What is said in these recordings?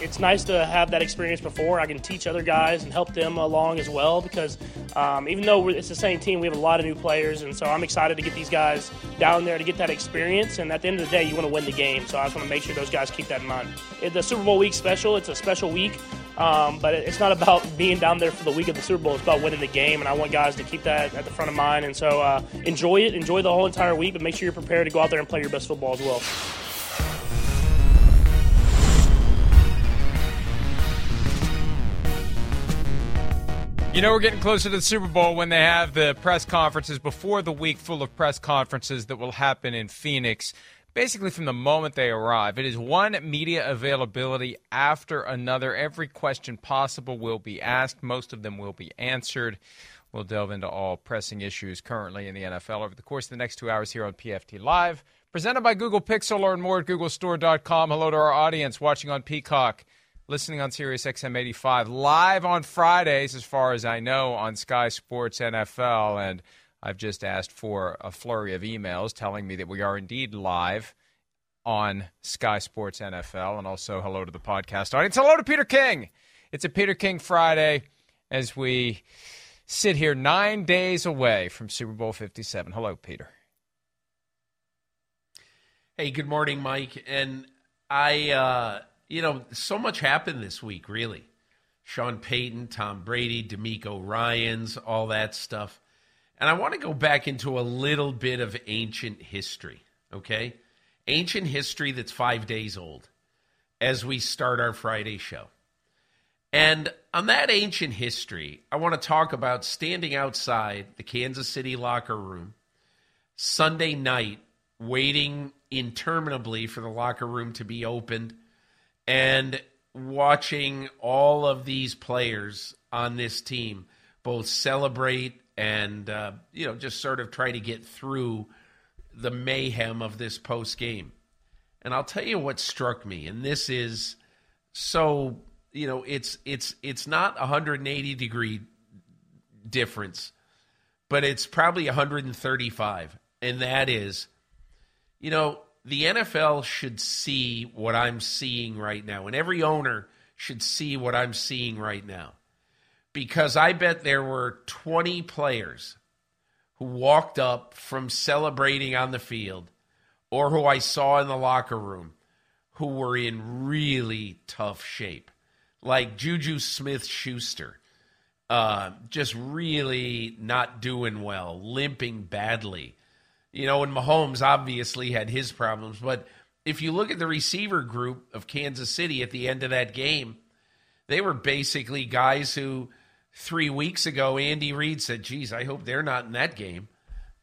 it's nice to have that experience before. I can teach other guys and help them along as well because um, even though it's the same team, we have a lot of new players, and so I'm excited to get these guys down there to get that experience. And at the end of the day, you want to win the game, so I just want to make sure those guys keep that in mind. The Super Bowl week special, it's a special week, um, but it's not about being down there for the week of the Super Bowl. It's about winning the game, and I want guys to keep that at the front of mind. And so uh, enjoy it, enjoy the whole entire week, but make sure you're prepared to go out there and play your best football as well. You know, we're getting closer to the Super Bowl when they have the press conferences before the week full of press conferences that will happen in Phoenix. Basically, from the moment they arrive, it is one media availability after another. Every question possible will be asked, most of them will be answered. We'll delve into all pressing issues currently in the NFL over the course of the next two hours here on PFT Live. Presented by Google Pixel. Learn more at googlestore.com. Hello to our audience watching on Peacock listening on Sirius XM 85 live on Fridays, as far as I know, on Sky Sports NFL. And I've just asked for a flurry of emails telling me that we are indeed live on Sky Sports NFL. And also, hello to the podcast audience. Hello to Peter King. It's a Peter King Friday as we sit here nine days away from Super Bowl 57. Hello, Peter. Hey, good morning, Mike. And I, uh, you know, so much happened this week, really. Sean Payton, Tom Brady, DeMeco Ryans, all that stuff. And I want to go back into a little bit of ancient history, okay? Ancient history that's five days old as we start our Friday show. And on that ancient history, I want to talk about standing outside the Kansas City locker room Sunday night, waiting interminably for the locker room to be opened and watching all of these players on this team both celebrate and uh, you know just sort of try to get through the mayhem of this post game. And I'll tell you what struck me, and this is so you know it's it's it's not 180 degree difference, but it's probably 135, and that is, you know, the NFL should see what I'm seeing right now, and every owner should see what I'm seeing right now. Because I bet there were 20 players who walked up from celebrating on the field or who I saw in the locker room who were in really tough shape, like Juju Smith Schuster, uh, just really not doing well, limping badly. You know, and Mahomes obviously had his problems, but if you look at the receiver group of Kansas City at the end of that game, they were basically guys who three weeks ago Andy Reid said, geez, I hope they're not in that game.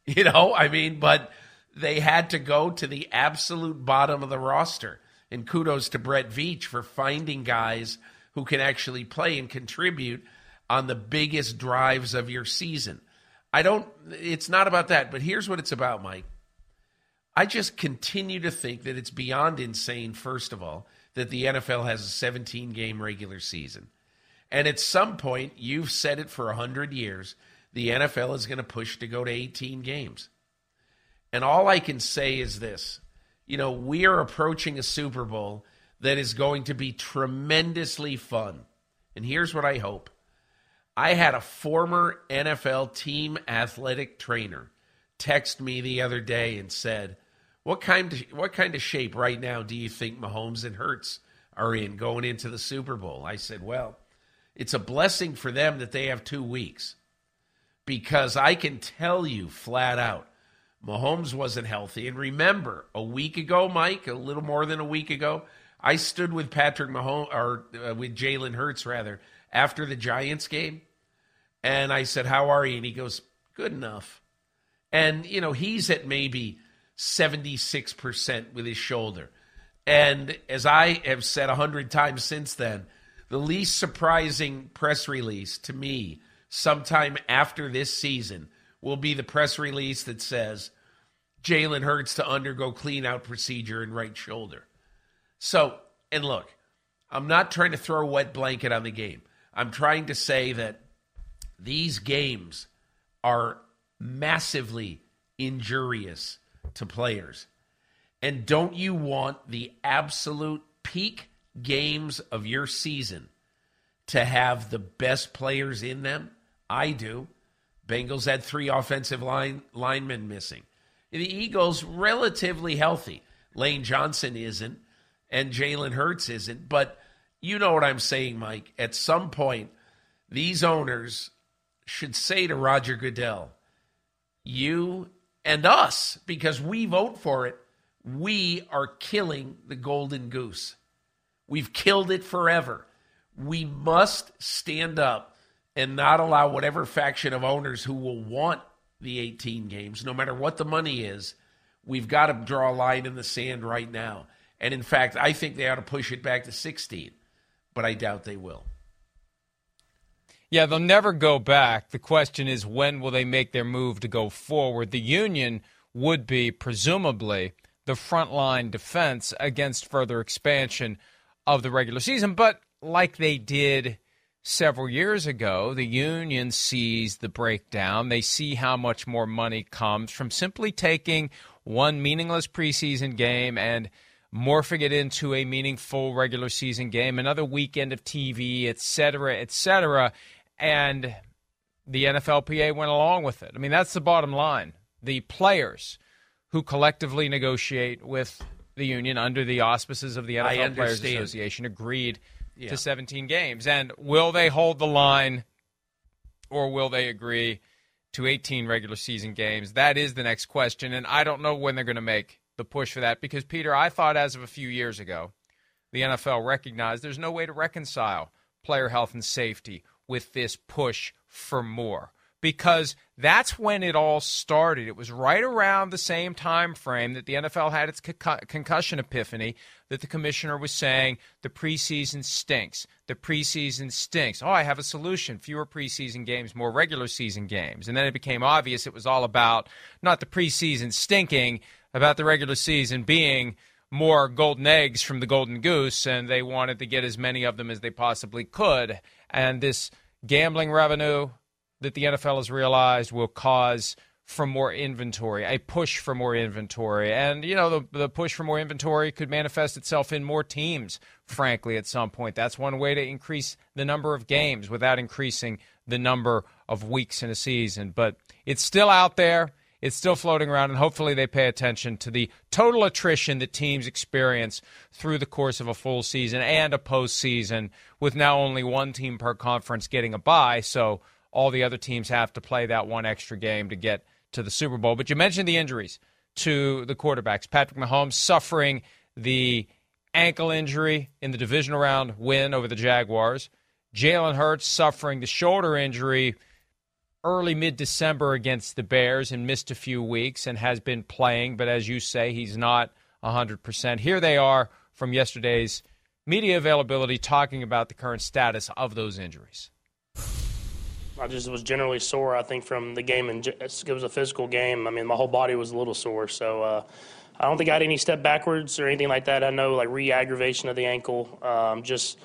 You know, I mean, but they had to go to the absolute bottom of the roster. And kudos to Brett Veach for finding guys who can actually play and contribute on the biggest drives of your season. I don't, it's not about that, but here's what it's about, Mike. I just continue to think that it's beyond insane, first of all, that the NFL has a 17 game regular season. And at some point, you've said it for 100 years, the NFL is going to push to go to 18 games. And all I can say is this you know, we are approaching a Super Bowl that is going to be tremendously fun. And here's what I hope I had a former NFL team athletic trainer text me the other day and said, "What kind of, what kind of shape right now do you think Mahomes and Hurts are in going into the Super Bowl?" I said, "Well, it's a blessing for them that they have 2 weeks." Because I can tell you flat out, Mahomes wasn't healthy. And remember, a week ago, Mike, a little more than a week ago, I stood with Patrick Mahomes, or uh, with Jalen Hurts, rather, after the Giants game. And I said, How are you? And he goes, Good enough. And, you know, he's at maybe 76% with his shoulder. And as I have said a hundred times since then, the least surprising press release to me sometime after this season will be the press release that says Jalen Hurts to undergo clean out procedure in right shoulder. So, and look, I'm not trying to throw a wet blanket on the game. I'm trying to say that these games are massively injurious to players. And don't you want the absolute peak games of your season to have the best players in them? I do. Bengals had three offensive line linemen missing. The Eagles relatively healthy. Lane Johnson isn't, and Jalen Hurts isn't. But you know what I'm saying, Mike. At some point, these owners should say to Roger Goodell, you and us, because we vote for it, we are killing the golden goose. We've killed it forever. We must stand up and not allow whatever faction of owners who will want the 18 games, no matter what the money is, we've got to draw a line in the sand right now. And in fact, I think they ought to push it back to 16, but I doubt they will. Yeah, they'll never go back. The question is when will they make their move to go forward? The Union would be, presumably, the frontline defense against further expansion of the regular season. But like they did several years ago, the union sees the breakdown. They see how much more money comes from simply taking one meaningless preseason game and morphing it into a meaningful regular season game, another weekend of TV, et cetera, et cetera. And the NFLPA went along with it. I mean, that's the bottom line. The players who collectively negotiate with the union under the auspices of the NFL Players Association agreed – yeah. to 17 games. And will they hold the line or will they agree to 18 regular season games? That is the next question. And I don't know when they're going to make the push for that because, Peter, I thought as of a few years ago, the NFL recognized there's no way to reconcile player health and safety with this push for more because that's when it all started. It was right around the same time frame that the NFL had its concussion epiphany that the commissioner was saying the preseason stinks. The preseason stinks. Oh, I have a solution. Fewer preseason games, more regular season games. And then it became obvious it was all about not the preseason stinking, about the regular season being more golden eggs from the golden goose and they wanted to get as many of them as they possibly could. And this gambling revenue that the NFL has realized will cause for more inventory, a push for more inventory. And, you know, the, the push for more inventory could manifest itself in more teams, frankly, at some point. That's one way to increase the number of games without increasing the number of weeks in a season. But it's still out there. It's still floating around, and hopefully they pay attention to the total attrition that teams experience through the course of a full season and a postseason, with now only one team per conference getting a bye. So all the other teams have to play that one extra game to get to the Super Bowl. But you mentioned the injuries to the quarterbacks. Patrick Mahomes suffering the ankle injury in the divisional round win over the Jaguars. Jalen Hurts suffering the shoulder injury early mid December against the Bears and missed a few weeks and has been playing, but as you say, he's not 100%. Here they are from yesterday's media availability talking about the current status of those injuries? I just was generally sore. I think from the game, and it was a physical game. I mean, my whole body was a little sore, so uh, I don't think I had any step backwards or anything like that. I know like re-aggravation of the ankle, um, just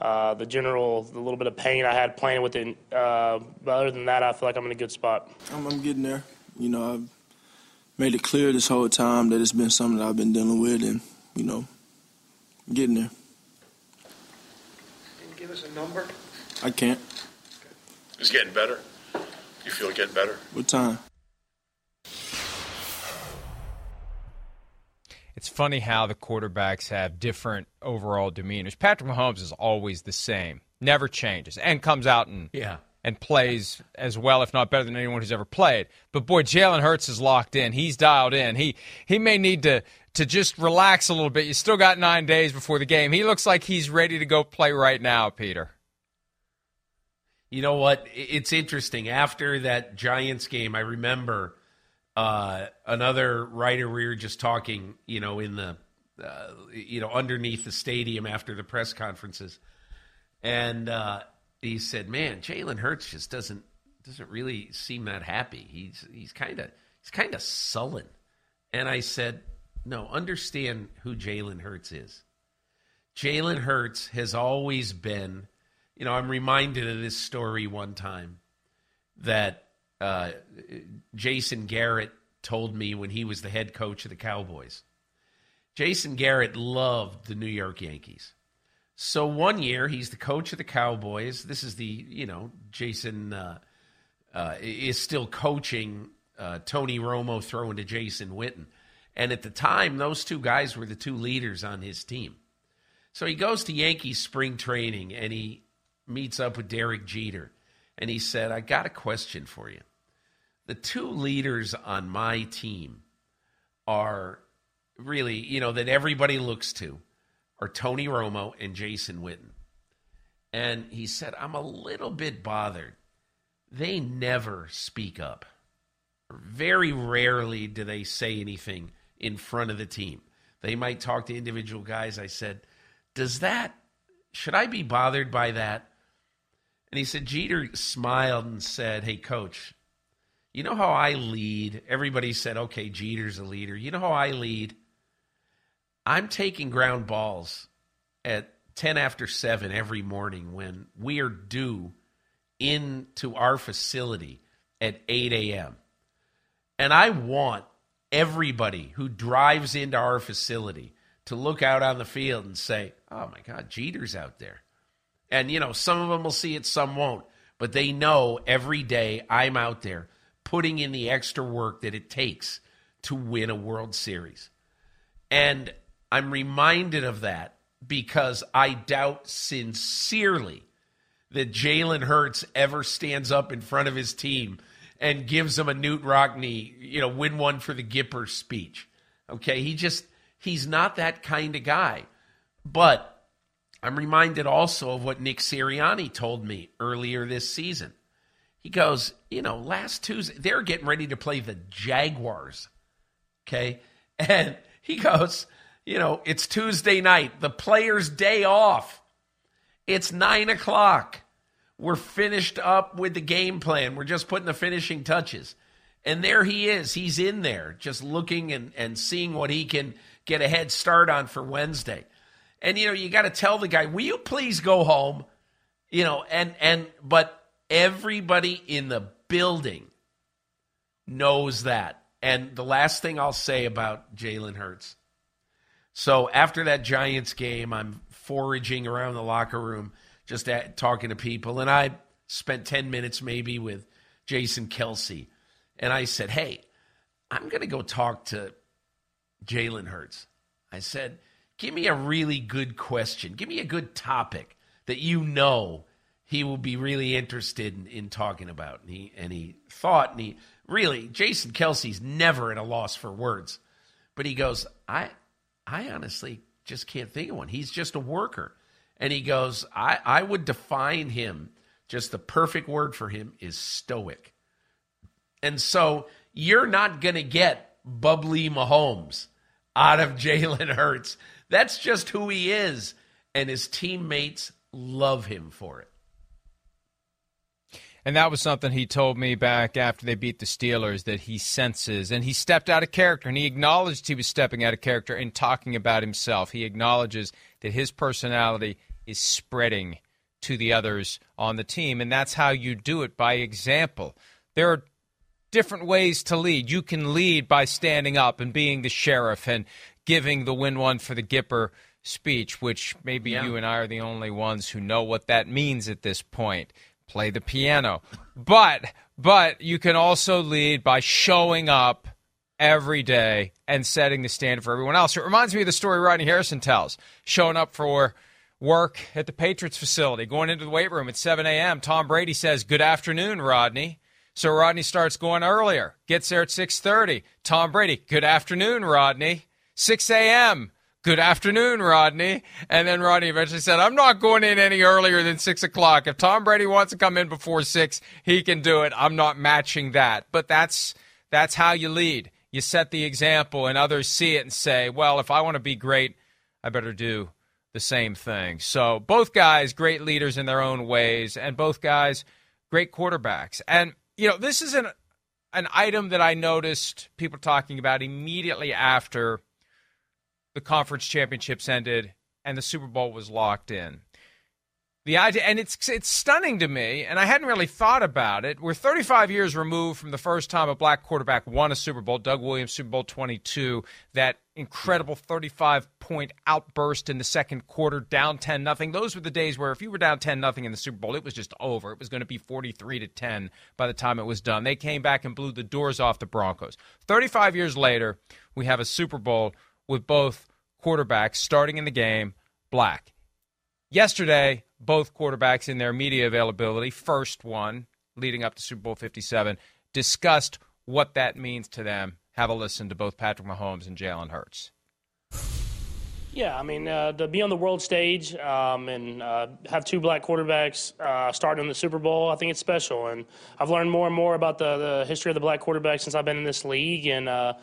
uh, the general, the little bit of pain I had playing with it. Uh, but other than that, I feel like I'm in a good spot. I'm, I'm getting there. You know, I've made it clear this whole time that it's been something that I've been dealing with, and you know, getting there. Can you give us a number? I can't. It's getting better. You feel it getting better? What time? It's funny how the quarterbacks have different overall demeanors. Patrick Mahomes is always the same, never changes, and comes out and Yeah. and plays as well, if not better than anyone who's ever played. But boy, Jalen Hurts is locked in. He's dialed in. He he may need to to just relax a little bit. You still got nine days before the game. He looks like he's ready to go play right now, Peter. You know what? It's interesting. After that Giants game, I remember uh, another writer. We were just talking, you know, in the, uh, you know, underneath the stadium after the press conferences, and uh, he said, "Man, Jalen Hurts just doesn't doesn't really seem that happy. He's he's kind of he's kind of sullen." And I said, "No, understand who Jalen Hurts is. Jalen Hurts has always been." you know, I'm reminded of this story one time that uh, Jason Garrett told me when he was the head coach of the Cowboys. Jason Garrett loved the New York Yankees. So one year he's the coach of the Cowboys. This is the, you know, Jason uh, uh, is still coaching uh, Tony Romo throwing to Jason Witten. And at the time, those two guys were the two leaders on his team. So he goes to Yankees spring training and he meets up with Derek Jeter, and he said, I got a question for you. The two leaders on my team are really, you know, that everybody looks to are Tony Romo and Jason Witten. And he said, I'm a little bit bothered. They never speak up. Very rarely do they say anything in front of the team. They might talk to individual guys. I said, Does that, should I be bothered by that? And he said, Jeter smiled and said, Hey, coach, you know how I lead? Everybody said, Okay, Jeter's a leader. You know how I lead? I'm taking ground balls at 10 after 7 every morning when we are due into our facility at 8 a.m. And I want everybody who drives into our facility to look out on the field and say, Oh my God, Jeter's out there. And, you know, some of them will see it, some won't. But they know every day I'm out there putting in the extra work that it takes to win a World Series. And I'm reminded of that because I doubt sincerely that Jalen Hurts ever stands up in front of his team and gives them a Knute Rockne, you know, win one for the Gipper speech. Okay. He just, he's not that kind of guy. But I'm reminded also of what Nick Sirianni told me earlier this season. He goes, you know, last Tuesday, they're getting ready to play the Jaguars. Okay. And he goes, you know, it's Tuesday night, the player's day off. It's nine o'clock. We're finished up with the game plan. We're just putting the finishing touches. And there he is. He's in there just looking and, and seeing what he can get a head start on for Wednesday. And you know, you got to tell the guy, "Will you please go home?" You know, and and but everybody in the building knows that. And the last thing I'll say about Jalen Hurts. So after that Giants game, I'm foraging around the locker room, just at, talking to people, and I spent ten minutes maybe with Jason Kelce, and I said, "Hey, I'm going to go talk to Jalen Hurts." I said give me a really good question. Give me a good topic that you know he will be really interested in, in talking about. And he and he thought and he really Jason Kelce's never at a loss for words. But he goes, I I honestly just can't think of one. He's just a worker. And he goes, I, I would define him, just the perfect word for him is stoic. And so you're not gonna get bubbly Mahomes out of Jalen Hurts. That's just who he is. and his teammates love him for it. And that was something he told me back after they beat the Steelers that he senses. And he stepped out of character and he acknowledged he was stepping out of character in talking about himself. He acknowledges that his personality is spreading to the others on the team. And that's how you do it by example. There are different ways to lead. You can lead by standing up and being the sheriff and giving the win one for the Gipper speech, which maybe yeah. you and I are the only ones who know what that means at this point play the piano. But but you can also lead by showing up every day and setting the standard for everyone else. It reminds me of the story Rodney Harrison tells, showing up for work at the Patriots facility, going into the weight room at 7 a.m. Tom Brady says, "Good afternoon, Rodney." So Rodney starts going earlier, gets there at 6:30. Tom Brady, "Good afternoon, Rodney." 6 a.m. Good afternoon, Rodney. And then Rodney eventually said, I'm not going in any earlier than six o'clock. If Tom Brady wants to come in before six, he can do it. I'm not matching that. But that's that's how you lead. You set the example and others see it and say, Well, if I want to be great, I better do the same thing. So both guys, great leaders in their own ways, and both guys, great quarterbacks. And you know, this is an an item that I noticed people talking about immediately after the conference championships ended and the Super Bowl was locked in. The idea, and it's it's stunning to me, and I hadn't really thought about it. We're 35 years removed from the first time a black quarterback won a Super Bowl. Doug Williams, Super Bowl 22, that incredible 35 point outburst in the second quarter, down 10 nothing. Those were the days where if you were down 10 nothing in the Super Bowl, it was just over. It was going to be 43 to 10 by the time it was done. They came back and blew the doors off the Broncos. 35 years later, we have a Super Bowl with both quarterbacks starting in the game black. Yesterday, both quarterbacks in their media availability, first one leading up to Super Bowl 57, discussed what that means to them. Have a listen to both Patrick Mahomes and Jalen Hurts. Yeah, I mean, uh, to be on the world stage um, and uh, have two black quarterbacks uh, starting in the Super Bowl, I think it's special. And I've learned more and more about the, the history of the black quarterback since I've been in this league. And uh,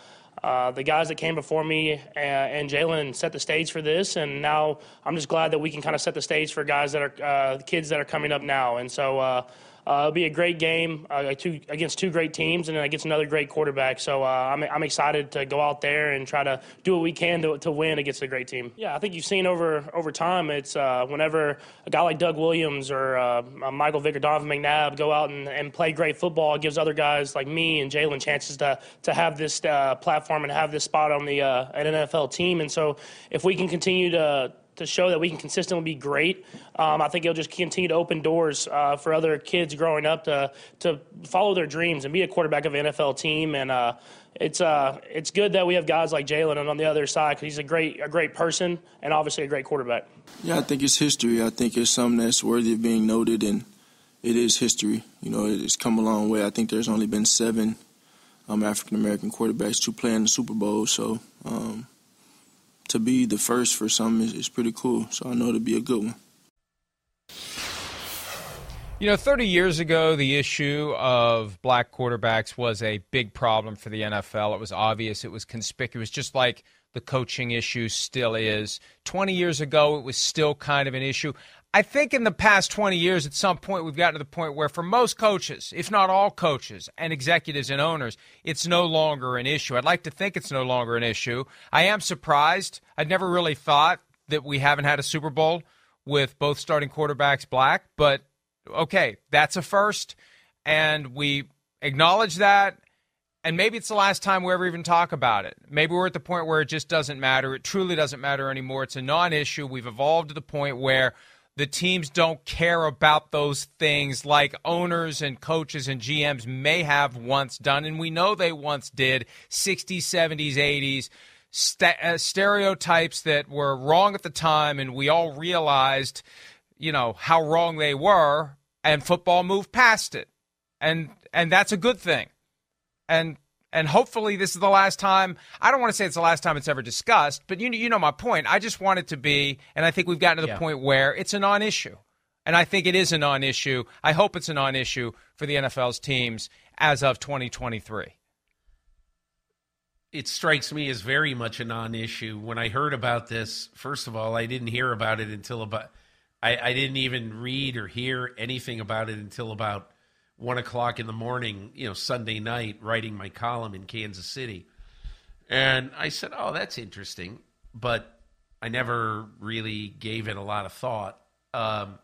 uh, the guys that came before me and, and Jalen set the stage for this, and now I'm just glad that we can kind of set the stage for guys that are uh, kids that are coming up now. And so uh, uh, it'll be a great game uh, two, against two great teams and against another great quarterback. So uh, I'm, I'm excited to go out there and try to do what we can to, to win against a great team. Yeah, I think you've seen over over time. It's uh, whenever a guy like Doug Williams or uh, Michael Vick or Donovan McNabb go out and, and play great football, it gives other guys like me and Jalen chances to to have this uh, platform and have this spot on the an NFL team. And so if we can continue to to show that we can consistently be great. Um, I think it'll just continue to open doors uh, for other kids growing up to to follow their dreams and be a quarterback of an NFL team. And uh, it's uh, it's good that we have guys like Jalen on the other side because he's a great a great person and obviously a great quarterback. Yeah, I think it's history. I think it's something that's worthy of being noted, and it is history. You know, it's come a long way. I think there's only been seven um, African American quarterbacks to play in the Super Bowl, so. Um, to be the first for something is, is pretty cool. So I know it'll be a good one. You know, 30 years ago, the issue of black quarterbacks was a big problem for the NFL. It was obvious, it was conspicuous, just like the coaching issue still is. 20 years ago, it was still kind of an issue. I think in the past 20 years, at some point, we've gotten to the point where, for most coaches, if not all coaches and executives and owners, it's no longer an issue. I'd like to think it's no longer an issue. I am surprised. I'd never really thought that we haven't had a Super Bowl with both starting quarterbacks black, but okay, that's a first. And we acknowledge that. And maybe it's the last time we ever even talk about it. Maybe we're at the point where it just doesn't matter. It truly doesn't matter anymore. It's a non issue. We've evolved to the point where the teams don't care about those things like owners and coaches and GMs may have once done. And we know they once did 60s, 70s, 80s. St- uh, stereotypes that were wrong at the time, and we all realized, you know, how wrong they were, and football moved past it, and and that's a good thing, and and hopefully this is the last time. I don't want to say it's the last time it's ever discussed, but you you know my point. I just want it to be, and I think we've gotten to the yeah. point where it's a non-issue, and I think it is a non-issue. I hope it's a non-issue for the NFL's teams as of 2023. it strikes me as very much a non-issue. When I heard about this, first of all, I didn't hear about it until about I, I didn't even read or hear anything about it until about one o'clock in the morning, you know, Sunday night, writing my column in Kansas City. And I said, "Oh, that's interesting," but I never really gave it a lot of thought. Um,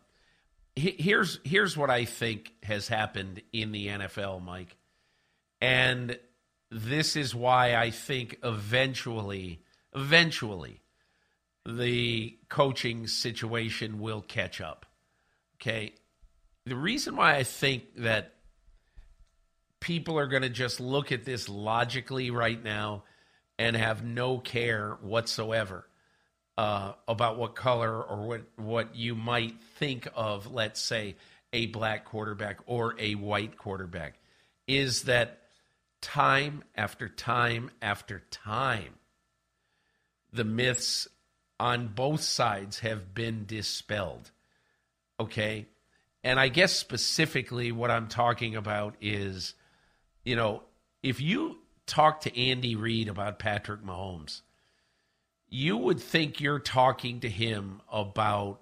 here's here's what I think has happened in the NFL, Mike, and this is why I think eventually, eventually, the coaching situation will catch up. Okay. The reason why I think that people are going to just look at this logically right now and have no care whatsoever uh, about what color or what, what you might think of, let's say, a black quarterback or a white quarterback, is that time after time after time, the myths on both sides have been dispelled. Okay. And I guess specifically what I'm talking about is, you know, if you talk to Andy Reid about Patrick Mahomes, you would think you're talking to him about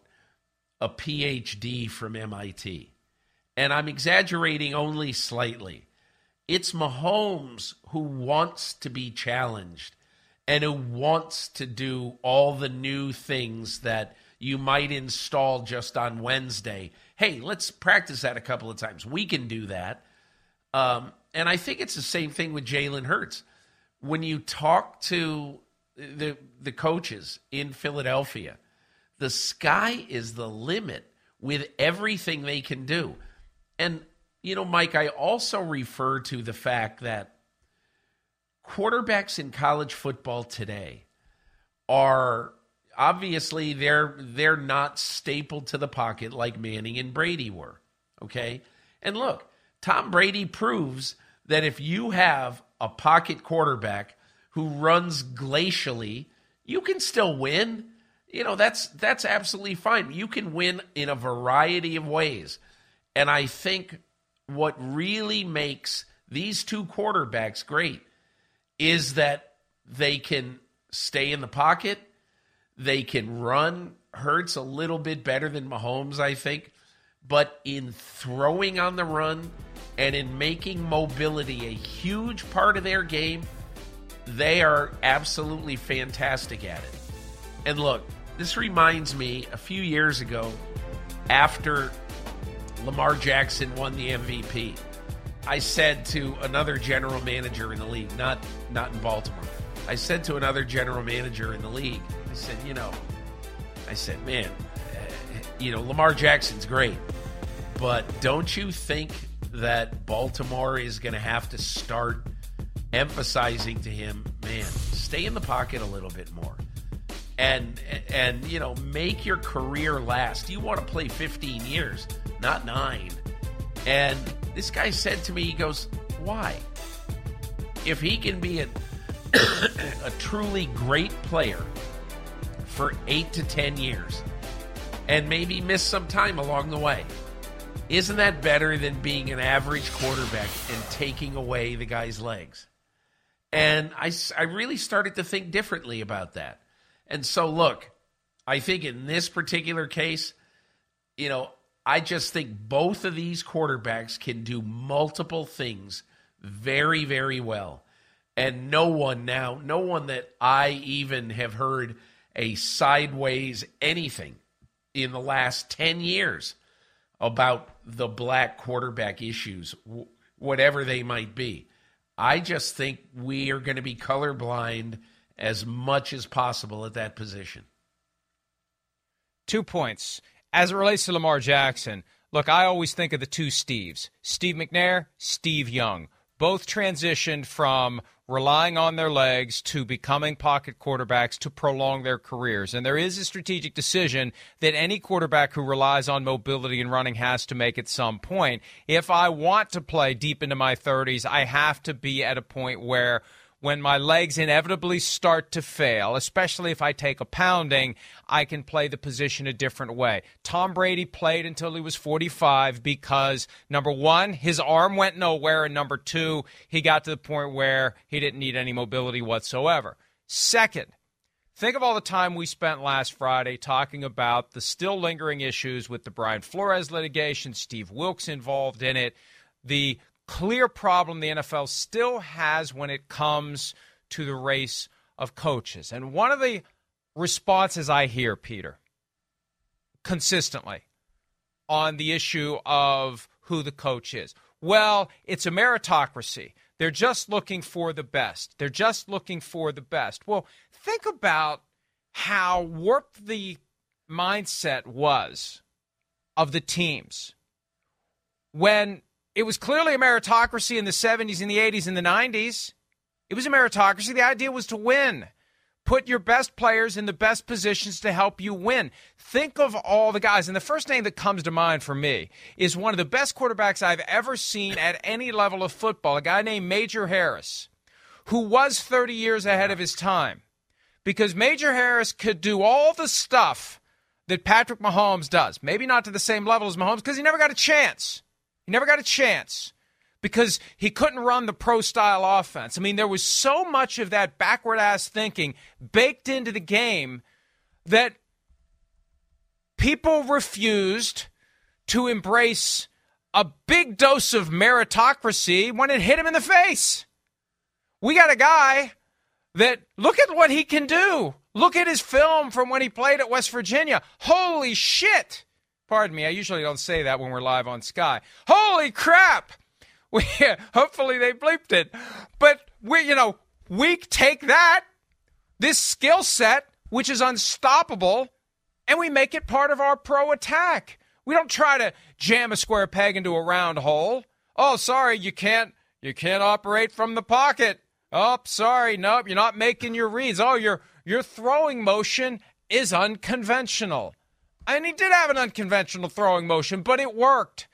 a PhD from MIT. And I'm exaggerating only slightly. It's Mahomes who wants to be challenged and who wants to do all the new things that you might install just on Wednesday. Hey, let's practice that a couple of times. We can do that. Um, and I think it's the same thing with Jalen Hurts. When you talk to the the coaches in Philadelphia, the sky is the limit with everything they can do. And you know, Mike, I also refer to the fact that quarterbacks in college football today are obviously they're they're not stapled to the pocket like Manning and Brady were. Okay? And look, Tom Brady proves that if you have a pocket quarterback who runs glacially, you can still win. You know, that's that's absolutely fine. You can win in a variety of ways. And I think what really makes these two quarterbacks great is that they can stay in the pocket, they can run. Hurts a little bit better than Mahomes, I think, but in throwing on the run and in making mobility a huge part of their game, they are absolutely fantastic at it. And look, this reminds me a few years ago after Lamar Jackson won the MVP. I said to another general manager in the league, not not in Baltimore. I said to another general manager in the league, said, you know, I said, man, eh, you know, Lamar Jackson's great, but don't you think that Baltimore is going to have to start emphasizing to him, man, stay in the pocket a little bit more and and you know make your career last. You want to play 15 years, not nine. And this guy said to me, he goes, "Why? If he can be a a truly great player for eight to ten years, and maybe miss some time along the way." Isn't that better than being an average quarterback and taking away the guy's legs? And I, I really started to think differently about that. And so, look, I think in this particular case, you know, I just think both of these quarterbacks can do multiple things very, very well. And no one now, no one that I even have heard a sideways anything in the last 10 years about the black quarterback issues, whatever they might be. I just think we are going to be colorblind as much as possible at that position. Two points. As it relates to Lamar Jackson, look, I always think of the two Steves Steve McNair, Steve Young. Both transitioned from relying on their legs to becoming pocket quarterbacks to prolong their careers. And there is a strategic decision that any quarterback who relies on mobility and running has to make at some point. If I want to play deep into my 30s, I have to be at a point where when my legs inevitably start to fail, especially if I take a pounding, I can play the position a different way. Tom Brady played until he was 45 because, number one, his arm went nowhere, and number two, he got to the point where he didn't need any mobility whatsoever. Second, Think of all the time we spent last Friday talking about the still lingering issues with the Brian Flores litigation, Steve Wilks involved in it, the clear problem the NFL still has when it comes to the race of coaches. And one of the responses I hear, Peter, consistently on the issue of who the coach is. Well, it's a meritocracy. They're just looking for the best. They're just looking for the best. Well, think about how warped the mindset was of the teams when it was clearly a meritocracy in the 70s and the 80s and the 90s. It was a meritocracy. The idea was to win. Put your best players in the best positions to help you win. Think of all the guys. And the first name that comes to mind for me is one of the best quarterbacks I've ever seen at any level of football, a guy named Major Harris, who was 30 years ahead of his time. Because Major Harris could do all the stuff that Patrick Mahomes does. Maybe not to the same level as Mahomes because he never got a chance. He never got a chance because he couldn't run the pro style offense. I mean, there was so much of that backward ass thinking baked into the game that people refused to embrace a big dose of meritocracy when it hit him in the face. We got a guy that look at what he can do. Look at his film from when he played at West Virginia. Holy shit. Pardon me, I usually don't say that when we're live on Sky. Holy crap! We hopefully they bleeped it. But we you know, we take that, this skill set, which is unstoppable, and we make it part of our pro attack. We don't try to jam a square peg into a round hole. Oh, sorry, you can't you can't operate from the pocket. Oh, sorry, nope, you're not making your reads. Oh, your your throwing motion is unconventional. And he did have an unconventional throwing motion, but it worked.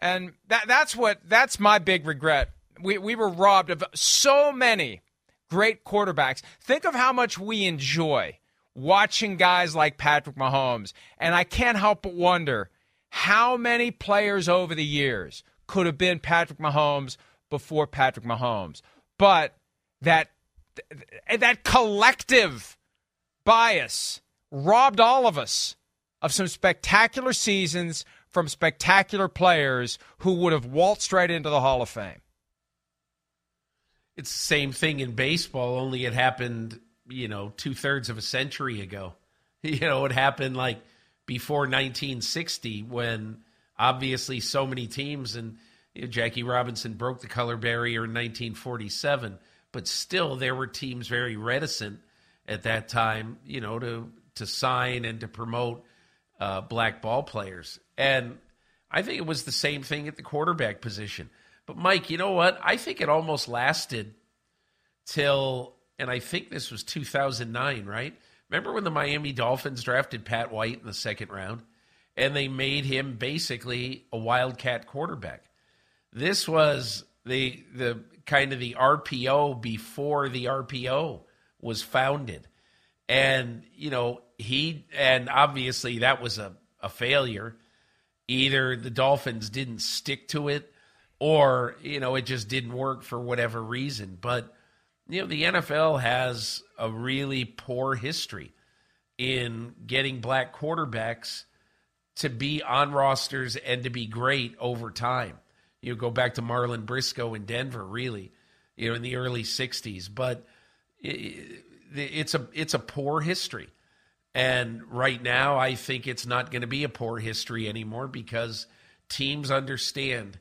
And that that's what that's my big regret. We we were robbed of so many great quarterbacks. Think of how much we enjoy watching guys like Patrick Mahomes. And I can't help but wonder how many players over the years could have been Patrick Mahomes before Patrick Mahomes. But that that collective bias robbed all of us of some spectacular seasons from spectacular players who would have waltzed right into the Hall of Fame. It's the same thing in baseball, only it happened, you know, two thirds of a century ago. You know, it happened like before 1960 when obviously so many teams and you know, Jackie Robinson broke the color barrier in 1947, but still there were teams very reticent at that time, you know, to to sign and to promote uh, black ball players. And I think it was the same thing at the quarterback position. But Mike, you know what? I think it almost lasted till, and I think this was 2009, right? Remember when the Miami Dolphins drafted Pat White in the second round? And they made him basically a wildcat quarterback. This was the the kind of the RPO before the RPO was founded. And, you know, he, and obviously that was a, a failure. Either the Dolphins didn't stick to it or, you know, it just didn't work for whatever reason. But, you know, the NFL has a really poor history in getting black quarterbacks to be on rosters and to be great over time. You go back to Marlin Briscoe in Denver, really, you know, in the early '60s. But it's a it's a poor history. And right now, I think it's not going to be a poor history anymore because teams understand.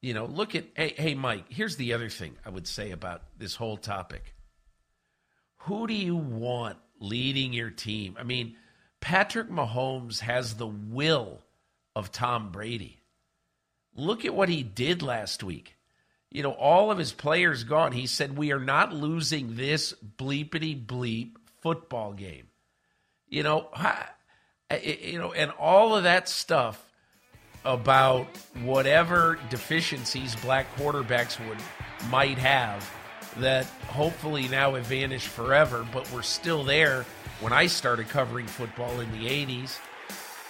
You know, look at hey, hey, Mike. Here's the other thing I would say about this whole topic. Who do you want leading your team? I mean, Patrick Mahomes has the will of Tom Brady. Look at what he did last week. You know, all of his players gone. He said, We are not losing this bleepity bleep football game. You know, you know, and all of that stuff about whatever deficiencies black quarterbacks would might have that hopefully now have vanished forever, but were still there when I started covering football in the 80s.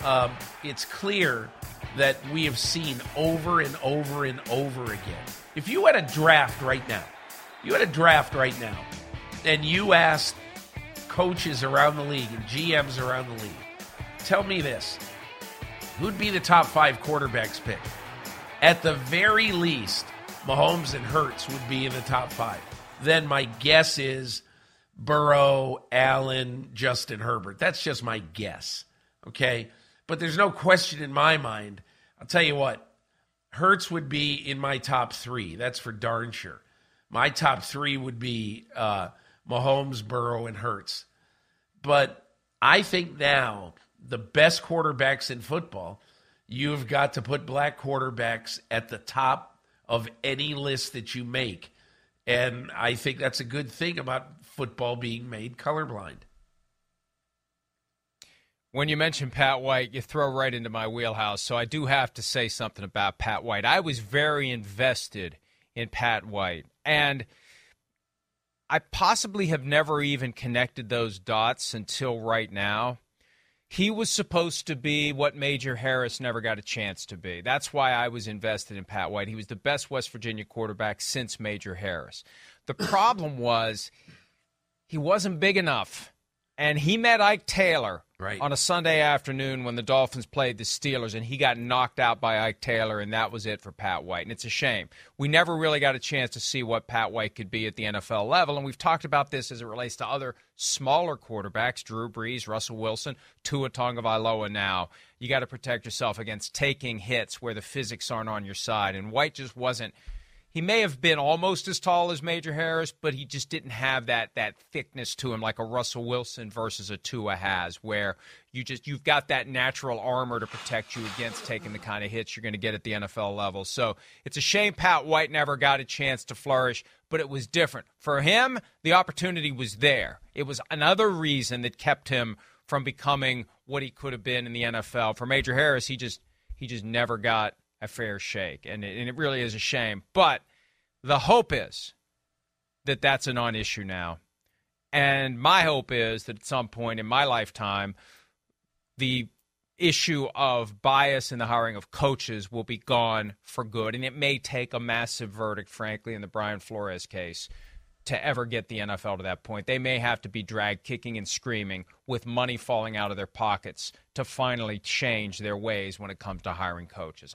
Um, it's clear that we have seen over and over and over again. If you had a draft right now, you had a draft right now, and you asked coaches around the league and GMs around the league, tell me this who'd be the top five quarterbacks pick? At the very least, Mahomes and Hurts would be in the top five. Then my guess is Burrow, Allen, Justin Herbert. That's just my guess. Okay. But there's no question in my mind. I'll tell you what, Hurts would be in my top three. That's for darn sure. My top three would be uh, Mahomes, Burrow, and Hurts. But I think now the best quarterbacks in football, you've got to put black quarterbacks at the top of any list that you make. And I think that's a good thing about football being made colorblind. When you mention Pat White, you throw right into my wheelhouse. So I do have to say something about Pat White. I was very invested in Pat White. And I possibly have never even connected those dots until right now. He was supposed to be what Major Harris never got a chance to be. That's why I was invested in Pat White. He was the best West Virginia quarterback since Major Harris. The problem was he wasn't big enough. And he met Ike Taylor right. on a Sunday afternoon when the Dolphins played the Steelers, and he got knocked out by Ike Taylor, and that was it for Pat White. And it's a shame. We never really got a chance to see what Pat White could be at the NFL level, and we've talked about this as it relates to other smaller quarterbacks, Drew Brees, Russell Wilson, Tua Tagovailoa now. You got to protect yourself against taking hits where the physics aren't on your side, and White just wasn't – he may have been almost as tall as Major Harris, but he just didn't have that that thickness to him like a Russell Wilson versus a Tua has, where you just you've got that natural armor to protect you against taking the kind of hits you're going to get at the NFL level. So it's a shame Pat White never got a chance to flourish, but it was different for him. The opportunity was there. It was another reason that kept him from becoming what he could have been in the NFL. For Major Harris, he just he just never got a fair shake. And it, and it really is a shame. But the hope is that that's a non issue now. And my hope is that at some point in my lifetime, the issue of bias in the hiring of coaches will be gone for good. And it may take a massive verdict, frankly, in the Brian Flores case to ever get the NFL to that point. They may have to be dragged kicking and screaming with money falling out of their pockets to finally change their ways when it comes to hiring coaches.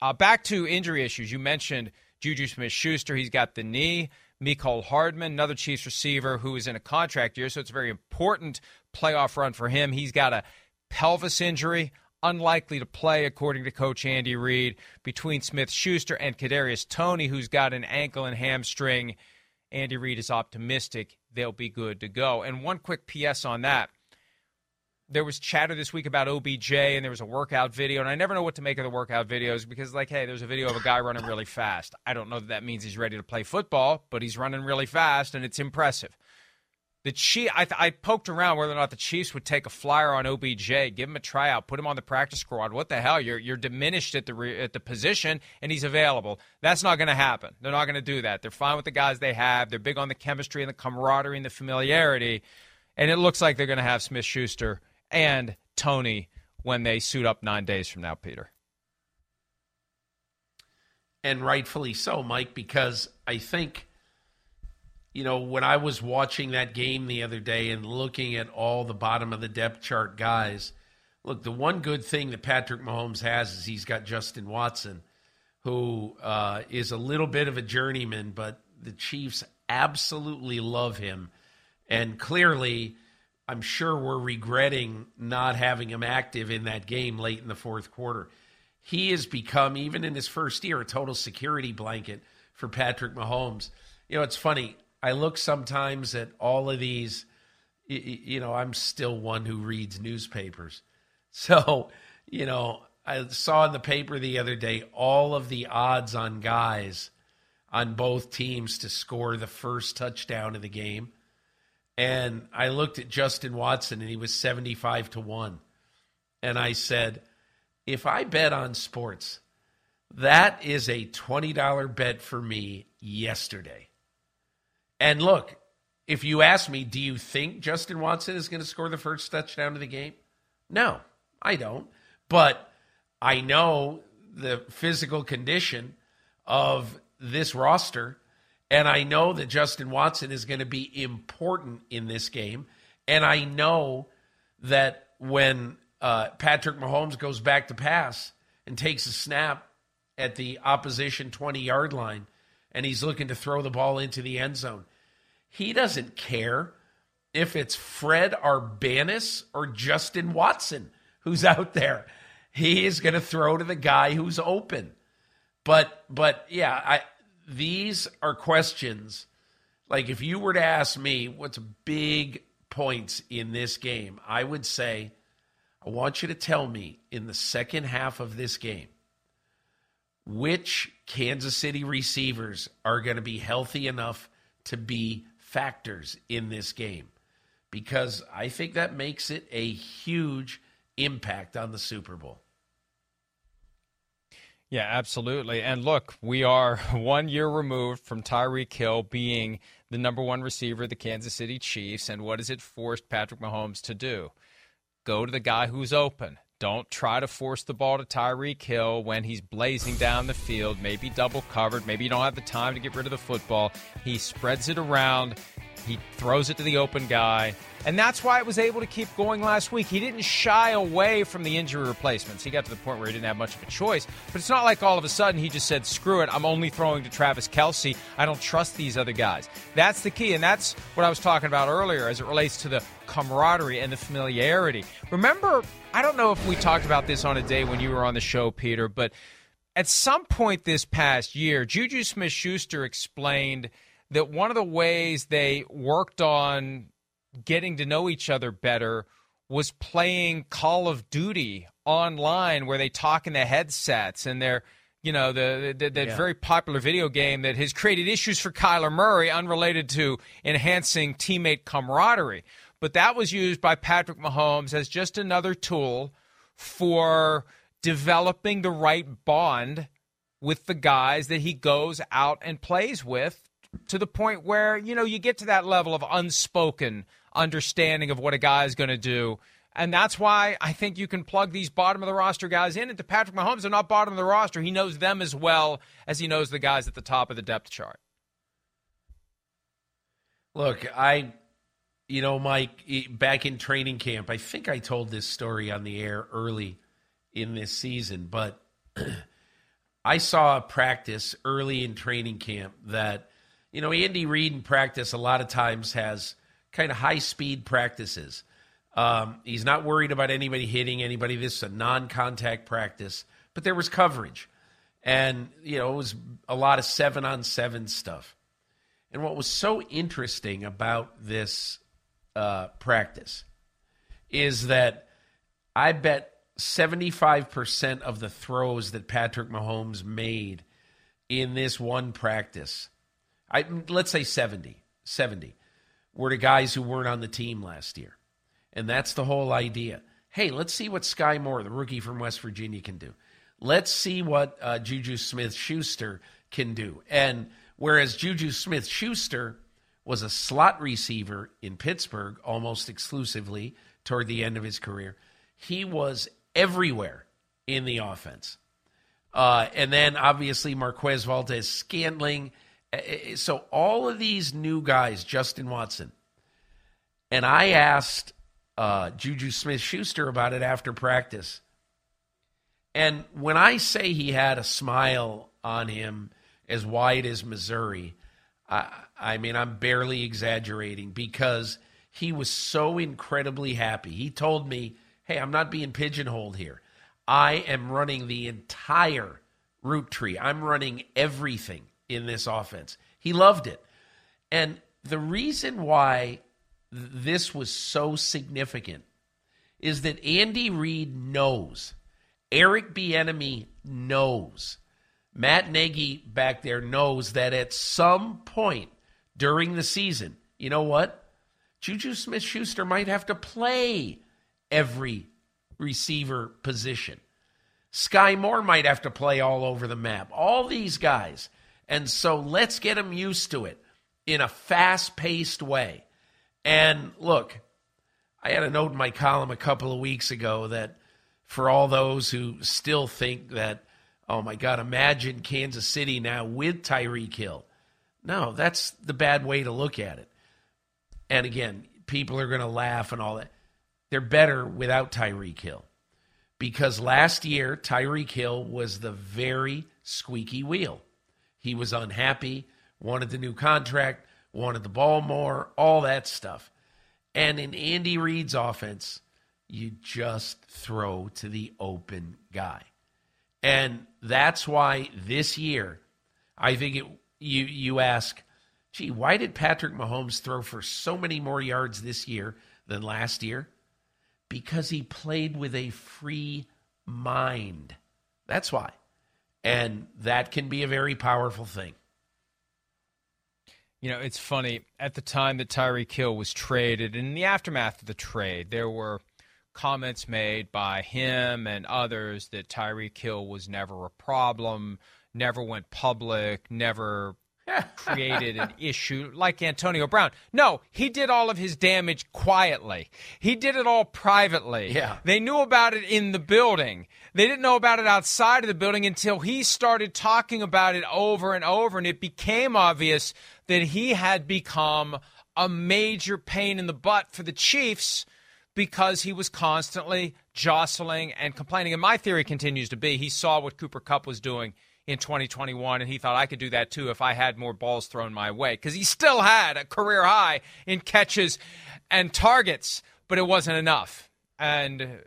Uh, back to injury issues. You mentioned Juju Smith Schuster. He's got the knee. Mecole Hardman, another Chiefs receiver who is in a contract year, so it's a very important playoff run for him. He's got a pelvis injury, unlikely to play, according to Coach Andy Reid. Between Smith Schuster and Kadarius Toney, who's got an ankle and hamstring, Andy Reid is optimistic they'll be good to go. And one quick PS on that there was chatter this week about OBJ and there was a workout video, and I never know what to make of the workout videos because, like, hey, there's a video of a guy running really fast. I don't know that that means he's ready to play football, but he's running really fast and it's impressive. The Chief, I, I poked around whether or not the Chiefs would take a flyer on OBJ, give him a tryout, put him on the practice squad. What the hell? You're you're diminished at the re, at the position, and he's available. That's not going to happen. They're not going to do that. They're fine with the guys they have. They're big on the chemistry and the camaraderie and the familiarity, and it looks like they're going to have Smith Schuster and Toney when they suit up nine days from now, Peter. And rightfully so, Mike, because I think you know, when I was watching that game the other day and looking at all the bottom of the depth chart guys, look, the one good thing that Patrick Mahomes has is he's got Justin Watson, who uh, is a little bit of a journeyman, but the Chiefs absolutely love him. And clearly, I'm sure we're regretting not having him active in that game late in the fourth quarter. He has become, even in his first year, a total security blanket for Patrick Mahomes. You know, it's funny. I look sometimes at all of these. You know, I'm still one who reads newspapers. So, you know, I saw in the paper the other day all of the odds on guys on both teams to score the first touchdown of the game. And I looked at Justin Watson and he was 75 to 1. And I said, if I bet on sports, that is a $20 bet for me yesterday. And look, if you ask me, do you think Justin Watson is going to score the first touchdown of the game? No, I don't. But I know the physical condition of this roster, and I know that Justin Watson is going to be important in this game. And I know that when uh, Patrick Mahomes goes back to pass and takes a snap at the opposition 20 yard line, and he's looking to throw the ball into the end zone. He doesn't care if it's Fred Arbanas or Justin Watson who's out there. He is going to throw to the guy who's open. But but yeah, I these are questions like if you were to ask me what's big points in this game, I would say I want you to tell me in the second half of this game which Kansas City receivers are going to be healthy enough to be factors in this game because I think that makes it a huge impact on the Super Bowl. Yeah, absolutely. And look, we are one year removed from Tyreek Hill being the number one receiver of the Kansas City Chiefs. And what has it forced Patrick Mahomes to do? Go to the guy who's open. Don't try to force the ball to Tyreek Hill when he's blazing down the field, maybe double covered. Maybe you don't have the time to get rid of the football. He spreads it around. He throws it to the open guy. And that's why it was able to keep going last week. He didn't shy away from the injury replacements. He got to the point where he didn't have much of a choice. But it's not like all of a sudden he just said, screw it, I'm only throwing to Travis Kelce. I don't trust these other guys. That's the key. And that's what I was talking about earlier as it relates to the camaraderie and the familiarity. Remember, I don't know if we talked about this on a day when you were on the show, Peter, but at some point this past year, Juju Smith Schuster explained that one of the ways they worked on getting to know each other better was playing Call of Duty online where they talk in the headsets and they're you know the, the that yeah. very popular video game that has created issues for Kyler Murray unrelated to enhancing teammate camaraderie but that was used by Patrick Mahomes as just another tool for developing the right bond with the guys that he goes out and plays with to the point where you know you get to that level of unspoken understanding of what a guy is going to do. And that's why I think you can plug these bottom of the roster guys in. And to Patrick Mahomes, they're not bottom of the roster. He knows them as well as he knows the guys at the top of the depth chart. Look, I, you know, Mike, back in training camp, I think I told this story on the air early in this season, but I saw a practice early in training camp that, you know, Andy Reid in practice a lot of times has kind of high speed practices. Um, he's not worried about anybody hitting anybody. This is a non contact practice, but there was coverage. And, you know, it was a lot of seven on seven stuff. And what was so interesting about this uh, practice is that I bet 75% of the throws that Patrick Mahomes made in this one practice, I, let's say 70, 70, were the guys who weren't on the team last year. And that's the whole idea. Hey, let's see what Skyy Moore, the rookie from West Virginia, can do. Let's see what uh, Juju Smith Schuster can do. And whereas Juju Smith Schuster was a slot receiver in Pittsburgh almost exclusively toward the end of his career, he was everywhere in the offense. Uh, and then obviously Marquez Valdes Scantling. Uh, uh, so all of these new guys, Justin Watson. And I asked uh, Juju Smith Schuster about it after practice. And when I say he had a smile on him as wide as Missouri, I, I mean, I'm barely exaggerating because he was so incredibly happy. He told me, hey, I'm not being pigeonholed here. I am running the entire route tree. I'm running everything in this offense. He loved it. And the reason why this was so significant is that Andy Reid knows, Eric Bieniemy knows, Matt Nagy back there knows that at some point during the season, you know what? Juju Smith Schuster might have to play every receiver position. Skyy Moore might have to play all over the map. All these guys. And so let's get them used to it in a fast paced way. And look, I had a note in my column a couple of weeks ago that for all those who still think that, oh my God, imagine Kansas City now with Tyreek Hill. No, that's the bad way to look at it. And again, people are going to laugh and all that. They're better without Tyreek Hill because last year Tyreek Hill was the very squeaky wheel. He was unhappy, wanted the new contract, wanted the ball more, all that stuff. And in Andy Reid's offense, you just throw to the open guy. And that's why this year, I think it you you ask, gee, why did Patrick Mahomes throw for so many more yards this year than last year? Because he played with a free mind. That's why. And that can be a very powerful thing. You know, it's funny. At the time that Tyreek Hill was traded, in the aftermath of the trade, there were comments made by him and others that Tyreek Hill was never a problem, never went public, never created an issue like Antonio Brown. No, he did all of his damage quietly. He did it all privately. Yeah. They knew about it in the building. They didn't know about it outside of the building until he started talking about it over and over and it became obvious that he had become a major pain in the butt for the Chiefs because he was constantly jostling and complaining. And my theory continues to be he saw what Cooper Kupp was doing in 2021, and he thought I could do that too if I had more balls thrown my way because he still had a career high in catches and targets, but it wasn't enough. And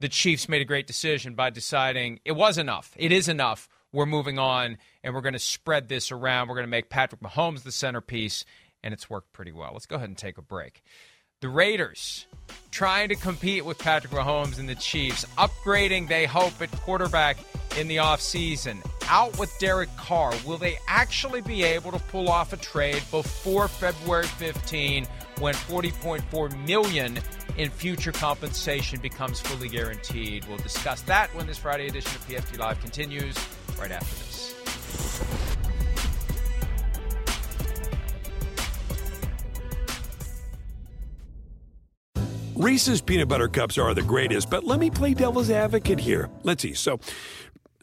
the Chiefs made a great decision by deciding it was enough. It is enough. We're moving on, and we're going to spread this around. We're going to make Patrick Mahomes the centerpiece, and it's worked pretty well. Let's go ahead and take a break. The Raiders trying to compete with Patrick Mahomes and the Chiefs, upgrading, they hope, at quarterback in the offseason. Out with Derek Carr. Will they actually be able to pull off a trade before February 15 when 40.4 million in future compensation becomes fully guaranteed? We'll discuss that when this Friday edition of PFT Live continues right after this. Reese's peanut butter cups are the greatest, but let me play devil's advocate here. Let's see. So,